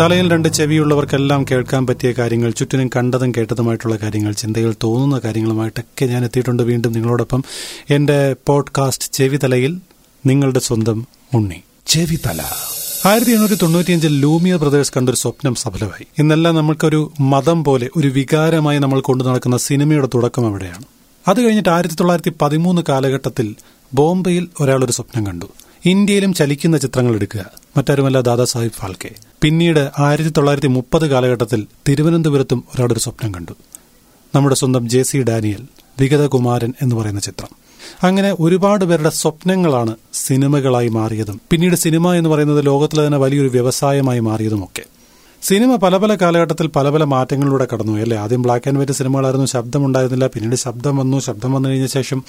തലയിൽ രണ്ട് ചെവിയുള്ളവർക്കെല്ലാം കേൾക്കാൻ പറ്റിയ കാര്യങ്ങൾ ചുറ്റിനും കണ്ടതും കേട്ടതുമായിട്ടുള്ള കാര്യങ്ങൾ ചിന്തയിൽ തോന്നുന്ന കാര്യങ്ങളുമായിട്ടൊക്കെ ഞാൻ എത്തിയിട്ടുണ്ട് വീണ്ടും നിങ്ങളോടൊപ്പം. എന്റെ പോഡ്കാസ്റ്റ് ചെവി തലയിൽ നിങ്ങളുടെ സ്വന്തം ഉണ്ണി. ചെവി തല ആയിരത്തി എണ്ണൂറ്റി തൊണ്ണൂറ്റിയഞ്ചിൽ ലൂമിയർ ബ്രദേഴ്സ് കണ്ടൊരു സ്വപ്നം സഫലമായി. ഇന്നെല്ലാം നമ്മൾക്കൊരു മതം പോലെ ഒരു വികാരമായി നമ്മൾ കൊണ്ടു നടക്കുന്ന സിനിമയുടെ തുടക്കം അവിടെയാണ്. അത് കഴിഞ്ഞിട്ട് ആയിരത്തി തൊള്ളായിരത്തി പതിമൂന്ന് കാലഘട്ടത്തിൽ ബോംബെയിൽ ഒരാളൊരു സ്വപ്നം കണ്ടു. ഇന്ത്യയിലും ചലിക്കുന്ന ചിത്രങ്ങൾ എടുക്കുക. മറ്റാരുമല്ല ദാദാസാഹിബ് ഫാൽക്കെ. പിന്നീട് ആയിരത്തി തൊള്ളായിരത്തി മുപ്പത് കാലഘട്ടത്തിൽ തിരുവനന്തപുരത്തും ഒരാളൊരു സ്വപ്നം കണ്ടു. നമ്മുടെ സ്വന്തം ജെ സി ഡാനിയൽ വിഗതകുമാരൻ എന്ന് പറയുന്ന ചിത്രം. അങ്ങനെ ഒരുപാട് പേരുടെ സ്വപ്നങ്ങളാണ് സിനിമകളായി മാറിയതും പിന്നീട് സിനിമ എന്ന് പറയുന്നത് ലോകത്തിലെ തന്നെ വലിയൊരു വ്യവസായമായി മാറിയതുമൊക്കെ. സിനിമ പല പല കാലഘട്ടത്തിൽ പല പല മാറ്റങ്ങളിലൂടെ കടന്നു അല്ലേ? ആദ്യം ബ്ലാക്ക് ആൻഡ് വൈറ്റ് സിനിമകളായിരുന്നു ശബ്ദം ഉണ്ടായിരുന്നില്ല പിന്നീട് ശബ്ദം വന്നു ശബ്ദം വന്നു കഴിഞ്ഞ ശേഷം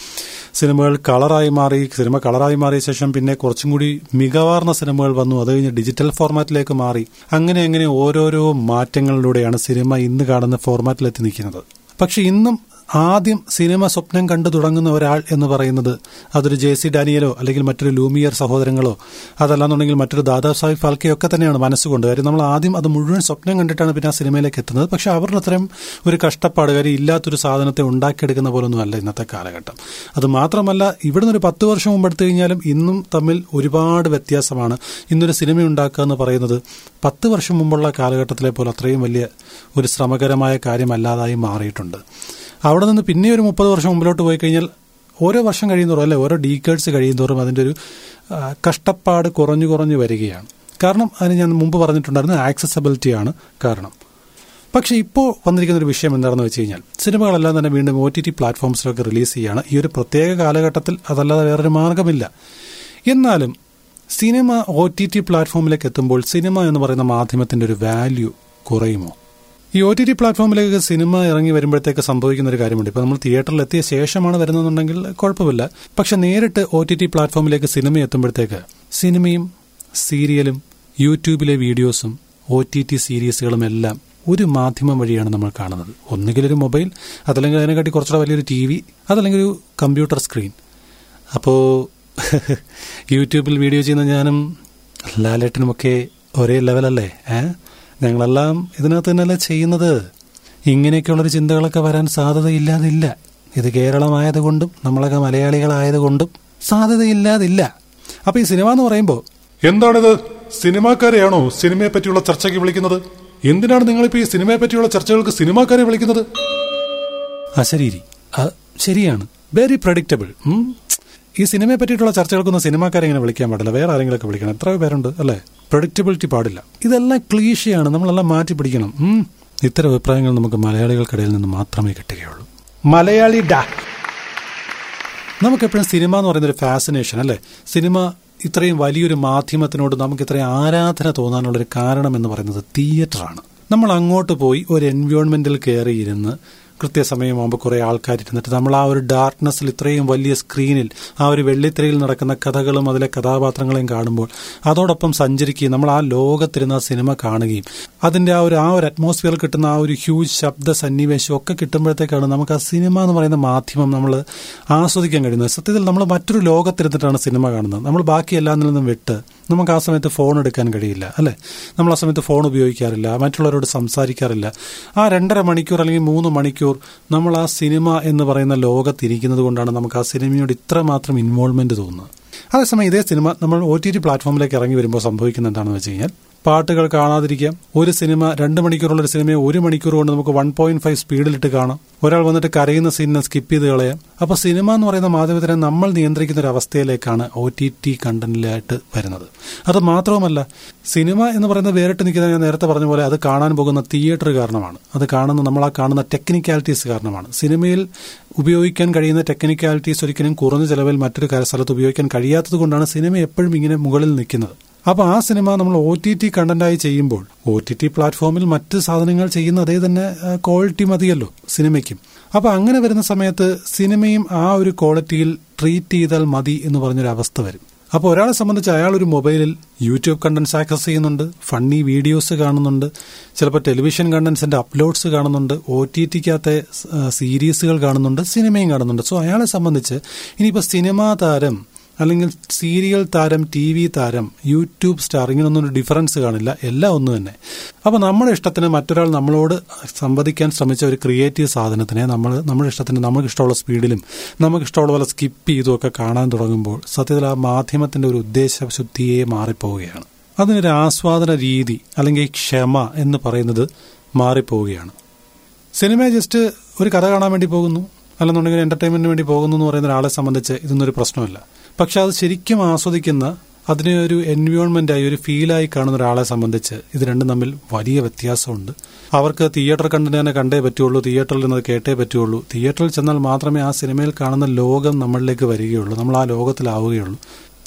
സിനിമകൾ കളറായി മാറി സിനിമ കളറായി മാറിയ ശേഷം പിന്നെ കുറച്ചും കൂടി മികവാർന്ന സിനിമകൾ വന്നു അത് കഴിഞ്ഞ് ഡിജിറ്റൽ ഫോർമാറ്റിലേക്ക് മാറി. അങ്ങനെ അങ്ങനെ ഓരോരോ മാറ്റങ്ങളിലൂടെയാണ് സിനിമ ഇന്ന് കാണുന്ന ഫോർമാറ്റിലെത്തി നിൽക്കുന്നത്. പക്ഷെ ഇന്നും ആദ്യം സിനിമ സ്വപ്നം കണ്ടു തുടങ്ങുന്ന ഒരാൾ എന്ന് പറയുന്നത് അതൊരു ജെ സി ഡാനിയലോ അല്ലെങ്കിൽ മറ്റൊരു ലൂമിയർ സഹോദരങ്ങളോ അതല്ലാന്നുണ്ടെങ്കിൽ മറ്റൊരു ദാദാ സാഹിബ് ഫാൽക്കെയോ ഒക്കെ തന്നെയാണ് മനസ്സുകൊണ്ട്. കാര്യം നമ്മൾ ആദ്യം അത് മുഴുവൻ സ്വപ്നം കണ്ടിട്ടാണ് പിന്നെ ആ സിനിമയിലേക്ക് എത്തുന്നത്. പക്ഷെ അവരുടെ അത്രയും ഒരു കഷ്ടപ്പാട് കാര്യം ഇല്ലാത്തൊരു സാധനത്തെ ഉണ്ടാക്കിയെടുക്കുന്ന പോലൊന്നും അല്ല ഇന്നത്തെ കാലഘട്ടം. അത് മാത്രമല്ല ഇവിടുന്ന് ഒരു പത്ത് വർഷം മുമ്പ് എടുത്തു കഴിഞ്ഞാലും ഇന്നും തമ്മിൽ ഒരുപാട് വ്യത്യാസമാണ്. ഇന്നൊരു സിനിമ ഉണ്ടാക്കുക എന്ന് പറയുന്നത് പത്ത് വർഷം മുമ്പുള്ള കാലഘട്ടത്തിലെ പോലെ അത്രയും വലിയ ഒരു ശ്രമകരമായ കാര്യമല്ലാതായി മാറിയിട്ടുണ്ട്. അവിടെ നിന്ന് പിന്നെ ഒരു മുപ്പത് വർഷം മുമ്പിലോട്ട് പോയി കഴിഞ്ഞാൽ ഓരോ വർഷം കഴിയുന്നതോറും അല്ലെ ഓരോ ഡീക്കേഡ്സ് കഴിയുന്നതോറും അതിന്റെ ഒരു കഷ്ടപ്പാട് കുറഞ്ഞു കുറഞ്ഞു വരികയാണ്. കാരണം അതിന് ഞാൻ മുമ്പ് പറഞ്ഞിട്ടുണ്ടായിരുന്നു ആക്സസബിലിറ്റിയാണ് കാരണം. പക്ഷേ ഇപ്പോൾ വന്നിരിക്കുന്ന ഒരു വിഷയം എന്താണെന്ന് വെച്ച് കഴിഞ്ഞാൽ സിനിമകളെല്ലാം തന്നെ വീണ്ടും ഒ ടി ടി പ്ലാറ്റ്ഫോംസിലൊക്കെ റിലീസ് ചെയ്യുകയാണ്. ഈ ഒരു പ്രത്യേക കാലഘട്ടത്തിൽ അതല്ലാതെ വേറൊരു മാർഗമില്ല. എന്നാലും സിനിമ ഒ ടി ടി പ്ലാറ്റ്ഫോമിലേക്ക് എത്തുമ്പോൾ സിനിമ എന്ന് പറയുന്ന മാധ്യമത്തിന്റെ ഒരു വാല്യൂ കുറയുമോ? ഈ ഒ ടി ടി പ്ലാറ്റ്ഫോമിലേക്ക് സിനിമ ഇറങ്ങി വരുമ്പോഴത്തേക്ക് സംഭവിക്കുന്ന ഒരു കാര്യമുണ്ട്. ഇപ്പൊ നമ്മൾ തിയേറ്ററിൽ എത്തിയ ശേഷമാണ് വരുന്നതെന്നുണ്ടെങ്കിൽ കുഴപ്പമില്ല. പക്ഷെ നേരിട്ട് ഒ ടി ടി പ്ലാറ്റ്ഫോമിലേക്ക് സിനിമ എത്തുമ്പോഴത്തേക്ക് സിനിമയും സീരിയലും യൂട്യൂബിലെ വീഡിയോസും ഒ ടി ടി സീരീസുകളും എല്ലാം ഒരു മാധ്യമം വഴിയാണ് നമ്മൾ കാണുന്നത്. ഒന്നുകിൽ ഒരു മൊബൈൽ അതല്ലെങ്കിൽ അതിനെക്കാട്ടി കുറച്ചുകൂടെ വലിയൊരു ടി വി അതല്ലെങ്കിൽ ഒരു കമ്പ്യൂട്ടർ സ്ക്രീൻ. അപ്പോൾ യൂട്യൂബിൽ വീഡിയോ ചെയ്യുന്ന ഞാനും ലാലേട്ടനുമൊക്കെ ഒരേ ലെവലല്ലേ? ഏഹ് ഞങ്ങളെല്ലാം ഇതിനകത്ത് തന്നെയല്ലേ ചെയ്യുന്നത്? ഇങ്ങനെയൊക്കെയുള്ളൊരു ചിന്തകളൊക്കെ വരാൻ സാധ്യതയില്ലാതില്ല. ഇത് കേരളമായതുകൊണ്ടും നമ്മളൊക്കെ മലയാളികളായതുകൊണ്ടും സാധ്യതയില്ലാതില്ല. അപ്പൊ ഈ സിനിമ എന്ന് പറയുമ്പോൾ എന്താണിത്? സിനിമാക്കാരെയാണോ സിനിമയെ പറ്റിയുള്ള ചർച്ചയ്ക്ക് വിളിക്കുന്നത്? എന്തിനാണ് നിങ്ങളിപ്പോ ഈ സിനിമയെ പറ്റിയുള്ള ചർച്ചകൾക്ക് സിനിമാക്കാരെ വിളിക്കുന്നത്? അശരീരി ശരിയാണ്. വെരി പ്രഡിക്റ്റബിൾ ഈ സിനിമയെ പറ്റിയിട്ടുള്ള ചർച്ചകൾക്കൊന്നും സിനിമാക്കാരെ ഇങ്ങനെ വിളിക്കാൻ പാടില്ല? വേറെ ആരെങ്കിലുമൊക്കെ വിളിക്കണം. എത്ര പേരുണ്ട് അല്ലേ? പ്രൊഡിക്റ്റബിലിറ്റി പാടില്ല. ഇതെല്ലാം ക്ലീശയാണ്. നമ്മളെല്ലാം മാറ്റി പിടിക്കണം. ഇത്തരം അഭിപ്രായങ്ങൾ നമുക്ക് മലയാളികൾക്കിടയിൽ നിന്ന് മാത്രമേ കിട്ടുകയുള്ളൂ. മലയാളി ഡാ. നമുക്കെപ്പോഴും സിനിമ എന്ന് പറയുന്ന ഒരു ഫാസിനേഷൻ അല്ലേ? സിനിമ ഇത്രയും വലിയൊരു മാധ്യമത്തിനോട് നമുക്ക് ഇത്രയും ആരാധന തോന്നാനുള്ള ഒരു കാരണം എന്ന് പറയുന്നത് തിയേറ്ററാണ് നമ്മൾ അങ്ങോട്ട് പോയി ഒരു എൻവയോൺമെന്റിൽ കയറിയിരുന്ന് കൃത്യസമയമാകുമ്പോൾ കുറെ ആൾക്കാർ ഇരുന്നിട്ട് നമ്മൾ ആ ഒരു ഡാർക്ക്നെസ്സിൽ ഇത്രയും വലിയ സ്ക്രീനിൽ ആ ഒരു വെള്ളിത്തിരയിൽ നടക്കുന്ന കഥകളും അതിലെ കഥാപാത്രങ്ങളെയും കാണുമ്പോൾ അതോടൊപ്പം സഞ്ചരിക്കുകയും നമ്മൾ ആ ലോകത്തിരുന്ന ആ സിനിമ കാണുകയും അതിന്റെ ആ ഒരു ആ ഒരു അറ്റ്മോസ്ഫിയറിൽ കിട്ടുന്ന ആ ഒരു ഹ്യൂജ് ശബ്ദ സന്നിവേശം ഒക്കെ കിട്ടുമ്പോഴത്തേക്കാണ് നമുക്ക് ആ സിനിമ എന്ന് പറയുന്ന മാധ്യമം നമ്മൾ ആസ്വദിക്കാൻ കഴിയുന്നത്. സത്യത്തിൽ നമ്മൾ മറ്റൊരു ലോകത്തിരുന്നിട്ടാണ് സിനിമ കാണുന്നത്. നമ്മൾ ബാക്കി എല്ലാം നിന്നും വിട്ട് നമുക്ക് ആ സമയത്ത് ഫോൺ എടുക്കാൻ കഴിയില്ല അല്ലെ? നമ്മൾ ആ സമയത്ത് ഫോൺ ഉപയോഗിക്കാറില്ല മറ്റുള്ളവരോട് സംസാരിക്കാറില്ല. ആ രണ്ടര മണിക്കൂർ അല്ലെങ്കിൽ മൂന്ന് മണിക്കൂർ നമ്മൾ ആ സിനിമ എന്ന് പറയുന്ന ലോകത്തിരിക്കുന്നത് കൊണ്ടാണ് നമുക്ക് ആ സിനിമയോട് ഇത്രമാത്രം ഇൻവോൾവ്മെന്റ് തോന്നുന്നത്. അതേസമയം ഇതേ സിനിമ നമ്മൾ ഒ ടി ടി പ്ലാറ്റ്ഫോമിലേക്ക് ഇറങ്ങി വരുമ്പോൾ സംഭവിക്കുന്നത് എന്താണെന്ന് വെച്ച് കഴിഞ്ഞാൽ പാട്ടുകൾ കാണാതിരിക്കാം. ഒരു സിനിമ രണ്ട് മണിക്കൂറുള്ള ഒരു സിനിമയെ ഒരു മണിക്കൂർ കൊണ്ട് നമുക്ക് വൺ പോയിന്റ് ഫൈവ് സ്പീഡിലിട്ട് കാണാം. ഒരാൾ വന്നിട്ട് കരയുന്ന സീനിനെ സ്കിപ്പ് ചെയ്ത് കളയാം. അപ്പൊ സിനിമ എന്ന് പറയുന്ന മാധ്യമത്തിനെ നമ്മൾ നിയന്ത്രിക്കുന്ന ഒരു അവസ്ഥയിലേക്കാണ് ഒ ടി ടി കണ്ടന്റിലായിട്ട് വരുന്നത്. അത് മാത്രവുമല്ല സിനിമ എന്ന് പറയുന്ന വേറിട്ട് നിൽക്കുന്ന ഞാൻ നേരത്തെ പറഞ്ഞ പോലെ അത് കാണാൻ പോകുന്ന തിയേറ്റർ കാരണമാണ്. അത് കാണുന്ന നമ്മൾ ആ കാണുന്ന ടെക്നിക്കാലിറ്റീസ് കാരണമാണ്. സിനിമയിൽ ഉപയോഗിക്കാൻ കഴിയുന്ന ടെക്നിക്കാലിറ്റീസ് ഒരിക്കലും കുറഞ്ഞ ചെലവിൽ മറ്റൊരു സ്ഥലത്ത് ഉപയോഗിക്കാൻ കഴിയാത്തത് കൊണ്ടാണ് സിനിമ എപ്പോഴും ഇങ്ങനെ മുകളിൽ നിൽക്കുന്നത്. അപ്പൊ ആ സിനിമ നമ്മൾ ഒ ടി ടി കണ്ടന്റായി ചെയ്യുമ്പോൾ ഒ ടി ടി പ്ലാറ്റ്ഫോമിൽ മറ്റ് സാധനങ്ങൾ ചെയ്യുന്ന അതേ തന്നെ ക്വാളിറ്റി മതിയല്ലോ സിനിമയ്ക്കും. അപ്പോൾ അങ്ങനെ വരുന്ന സമയത്ത് സിനിമയും ആ ഒരു ക്വാളിറ്റിയിൽ ട്രീറ്റ് ചെയ്താൽ മതി എന്ന് പറഞ്ഞൊരു അവസ്ഥ വരും. അപ്പോൾ ഒരാളെ സംബന്ധിച്ച് അയാൾ ഒരു മൊബൈലിൽ യൂട്യൂബ് കണ്ടന്റ്സ് ആക്സസ് ചെയ്യുന്നുണ്ട് ഫണ്ണി വീഡിയോസ് കാണുന്നുണ്ട് ചിലപ്പോൾ ടെലിവിഷൻ കണ്ടന്റ്സിന്റെ അപ്ലോഡ്സ് കാണുന്നുണ്ട് ഒ ടി ടിക്കകത്തെ സീരീസുകൾ കാണുന്നുണ്ട് സിനിമയും കാണുന്നുണ്ട്. സോ അയാളെ സംബന്ധിച്ച് ഇനിയിപ്പോൾ സിനിമാ താരം അല്ലെങ്കിൽ സീരിയൽ താരം ടി വി താരം യൂട്യൂബ് സ്റ്റാർ ഇങ്ങനൊന്നും ഒരു ഡിഫറൻസ് കാണില്ല. എല്ലാം ഒന്ന് തന്നെ. അപ്പോൾ നമ്മുടെ ഇഷ്ടത്തിന് മറ്റൊരാൾ നമ്മളോട് സംവദിക്കാൻ ശ്രമിച്ച ഒരു ക്രിയേറ്റീവ് സാധനത്തിനെ നമ്മൾ നമ്മുടെ ഇഷ്ടത്തിന് നമുക്ക് ഇഷ്ടമുള്ള സ്പീഡിലും നമുക്ക് ഇഷ്ടമുള്ള പോലെ സ്കിപ്പ് ചെയ്തുമൊക്കെ കാണാൻ തുടങ്ങുമ്പോൾ സത്യത്തിൽ ആ മാധ്യമത്തിന്റെ ഒരു ഉദ്ദേശശുദ്ധിയെ മാറിപ്പോവുകയാണ്. അതിനൊരു ആസ്വാദന രീതി അല്ലെങ്കിൽ ക്ഷമ എന്ന് പറയുന്നത് മാറിപ്പോവുകയാണ്. സിനിമ ജസ്റ്റ് ഒരു കഥ കാണാൻ വേണ്ടി പോകുന്നു. അല്ലെന്നുണ്ടെങ്കിൽ എന്റർടൈൻമെന്റിന് വേണ്ടി പോകുന്നു എന്ന് പറയുന്ന ഒരാളെ സംബന്ധിച്ച് ഇതൊന്നൊരു പ്രശ്നമല്ല പക്ഷെ അത് ശരിക്കും ആസ്വദിക്കുന്ന അതിനെ ഒരു എൻവയോൺമെന്റായി ഒരു ഫീലായി കാണുന്ന ഒരാളെ സംബന്ധിച്ച് ഇത് രണ്ടും തമ്മിൽ വലിയ വ്യത്യാസമുണ്ട്. അവർക്ക് തിയേറ്റർ കണ്ടിട്ട് തന്നെ കണ്ടേ പറ്റുള്ളൂ തിയേറ്ററിൽ നിന്ന് കേട്ടേ പറ്റുള്ളൂ. തിയേറ്ററിൽ ചെന്നാൽ മാത്രമേ ആ സിനിമയിൽ കാണുന്ന ലോകം നമ്മളിലേക്ക് വരികയുള്ളൂ നമ്മൾ ആ ലോകത്തിലാവുകയുള്ളൂ.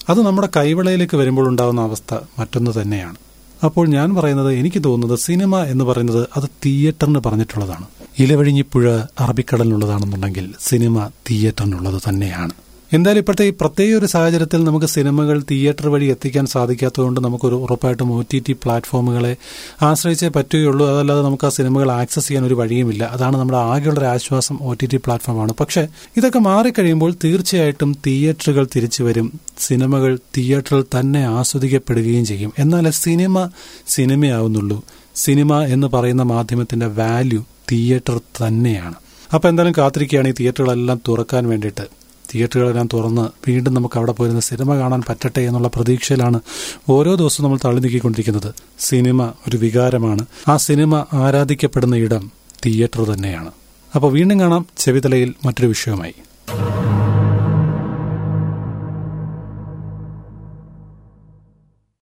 അത് നമ്മുടെ കൈവിളയിലേക്ക് വരുമ്പോൾ ഉണ്ടാകുന്ന അവസ്ഥ മറ്റൊന്ന് തന്നെയാണ്. അപ്പോൾ ഞാൻ പറയുന്നത് എനിക്ക് തോന്നുന്നത് സിനിമ എന്ന് പറയുന്നത് അത് തിയേറ്ററിന് പറഞ്ഞിട്ടുള്ളതാണ്. ഇലവഴിഞ്ഞിപ്പുഴ അറബിക്കടലിനുള്ളതാണെന്നുണ്ടെങ്കിൽ സിനിമ തിയേറ്ററിനുള്ളത് തന്നെയാണ്. എന്തായാലും ഇപ്പോഴത്തെ ഈ പ്രത്യേക ഒരു സാഹചര്യത്തിൽ നമുക്ക് സിനിമകൾ തിയേറ്റർ വഴി എത്തിക്കാൻ സാധിക്കാത്തതുകൊണ്ട് നമുക്കൊരു ഉറപ്പായിട്ടും ഒ ടി ടി പ്ലാറ്റ്ഫോമുകളെ ആശ്രയിച്ചേ പറ്റുകയുള്ളൂ. അതല്ലാതെ നമുക്ക് ആ സിനിമകൾ ആക്സസ് ചെയ്യാൻ ഒരു വഴിയുമില്ല. അതാണ് നമ്മുടെ ആകെയുള്ള ഒരു ആശ്വാസം ഒ ടി ടി പ്ലാറ്റ്ഫോമാണ്. പക്ഷേ ഇതൊക്കെ മാറിക്കഴിയുമ്പോൾ തീർച്ചയായിട്ടും തിയേറ്ററുകൾ തിരിച്ചു വരും. സിനിമകൾ തിയേറ്ററിൽ തന്നെ ആസ്വദിക്കപ്പെടുകയും ചെയ്യും. എന്നാൽ സിനിമ സിനിമയാവുന്നുള്ളൂ. സിനിമ എന്ന് പറയുന്ന മാധ്യമത്തിന്റെ വാല്യൂ തിയേറ്റർ തന്നെയാണ്. അപ്പോൾ എന്തായാലും കാത്തിരിക്കുകയാണ് ഈ തിയേറ്ററുകളെല്ലാം തുറക്കാൻ വേണ്ടിയിട്ട്. തിയേറ്ററുകളെല്ലാം തുറന്ന് വീണ്ടും നമുക്ക് അവിടെ പോയിരുന്ന സിനിമ കാണാൻ പറ്റട്ടെ എന്നുള്ള പ്രതീക്ഷയിലാണ് ഓരോ ദിവസവും നമ്മൾ തള്ളി നീക്കിക്കൊണ്ടിരിക്കുന്നത്. സിനിമ ഒരു വികാരമാണ്. ആ സിനിമ ആരാധിക്കപ്പെടുന്ന ഇടം തിയേറ്റർ തന്നെയാണ്. അപ്പോൾ വീണ്ടും കാണാം ചെവിതലയിൽ മറ്റൊരു വിഷയവുമായി.